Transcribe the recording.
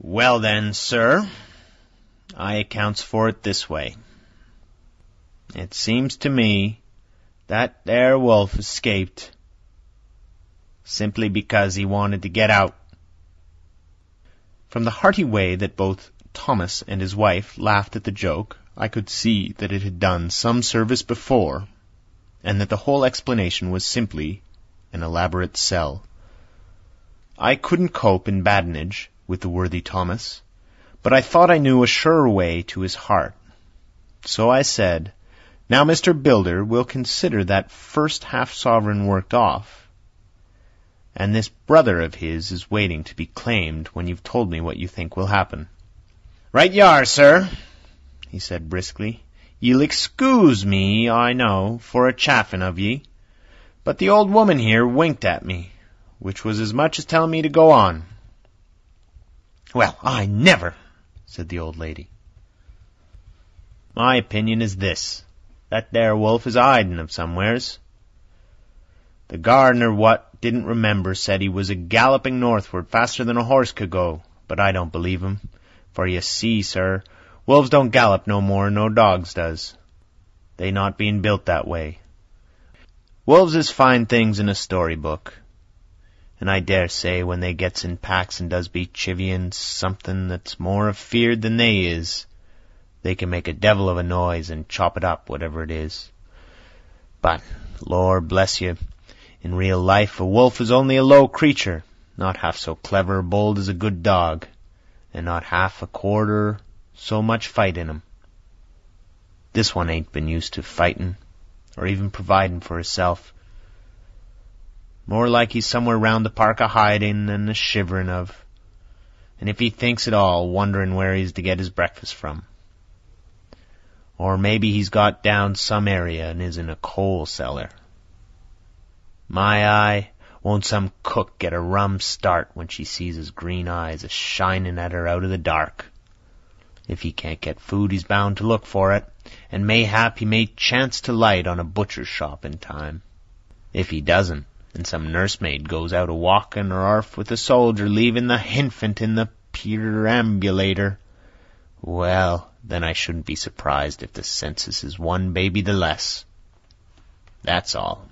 Well then, sir, I accounts for it this way. It seems to me that there wolf escaped simply because he wanted to get out. From the hearty way that both Thomas and his wife laughed at the joke, I could see that it had done some service before, and that the whole explanation was simply an elaborate sell. I couldn't cope in badinage with the worthy Thomas, but I thought I knew a surer way to his heart. So I said, Now, Mr. Bilder, we'll consider that first half sovereign worked off, and this brother of his is waiting to be claimed when you've told me what you think will happen. Right you are, sir, he said briskly. Ye'll excuse me, I know, for a chaffin' of ye, but the old woman here winked at me, which was as much as telling me to go on. Well, I never, said the old lady. My opinion is this, that there wolf is hidin' of somewheres. The gardener what didn't remember said he was a galloping northward faster than a horse could go, but I don't believe him, for you see, sir, wolves don't gallop no more no dogs does. They not being built that way. Wolves is fine things in a story book, and I dare say when they gets in packs and does be chivvying something that's more afeard than they is, they can make a devil of a noise and chop it up, whatever it is. But, Lord bless you, in real life, a wolf is only a low creature, not half so clever or bold as a good dog, and not half a quarter so much fight in him. This one ain't been used to fightin', or even providin' for hisself. More like he's somewhere round the park a hidin' and a shiverin' of, and if he thinks at all, wonderin' where he's to get his breakfast from. Or maybe he's got down some area and is in a coal cellar. My eye, won't some cook get a rum start when she sees his green eyes a shinin' at her out of the dark? If he can't get food, he's bound to look for it, and mayhap he may chance to light on a butcher's shop in time. If he doesn't, and some nursemaid goes out a walkin' or arf with a soldier leavin' the hinfant in the perambulator, well, then I shouldn't be surprised if the census is one baby the less. That's all.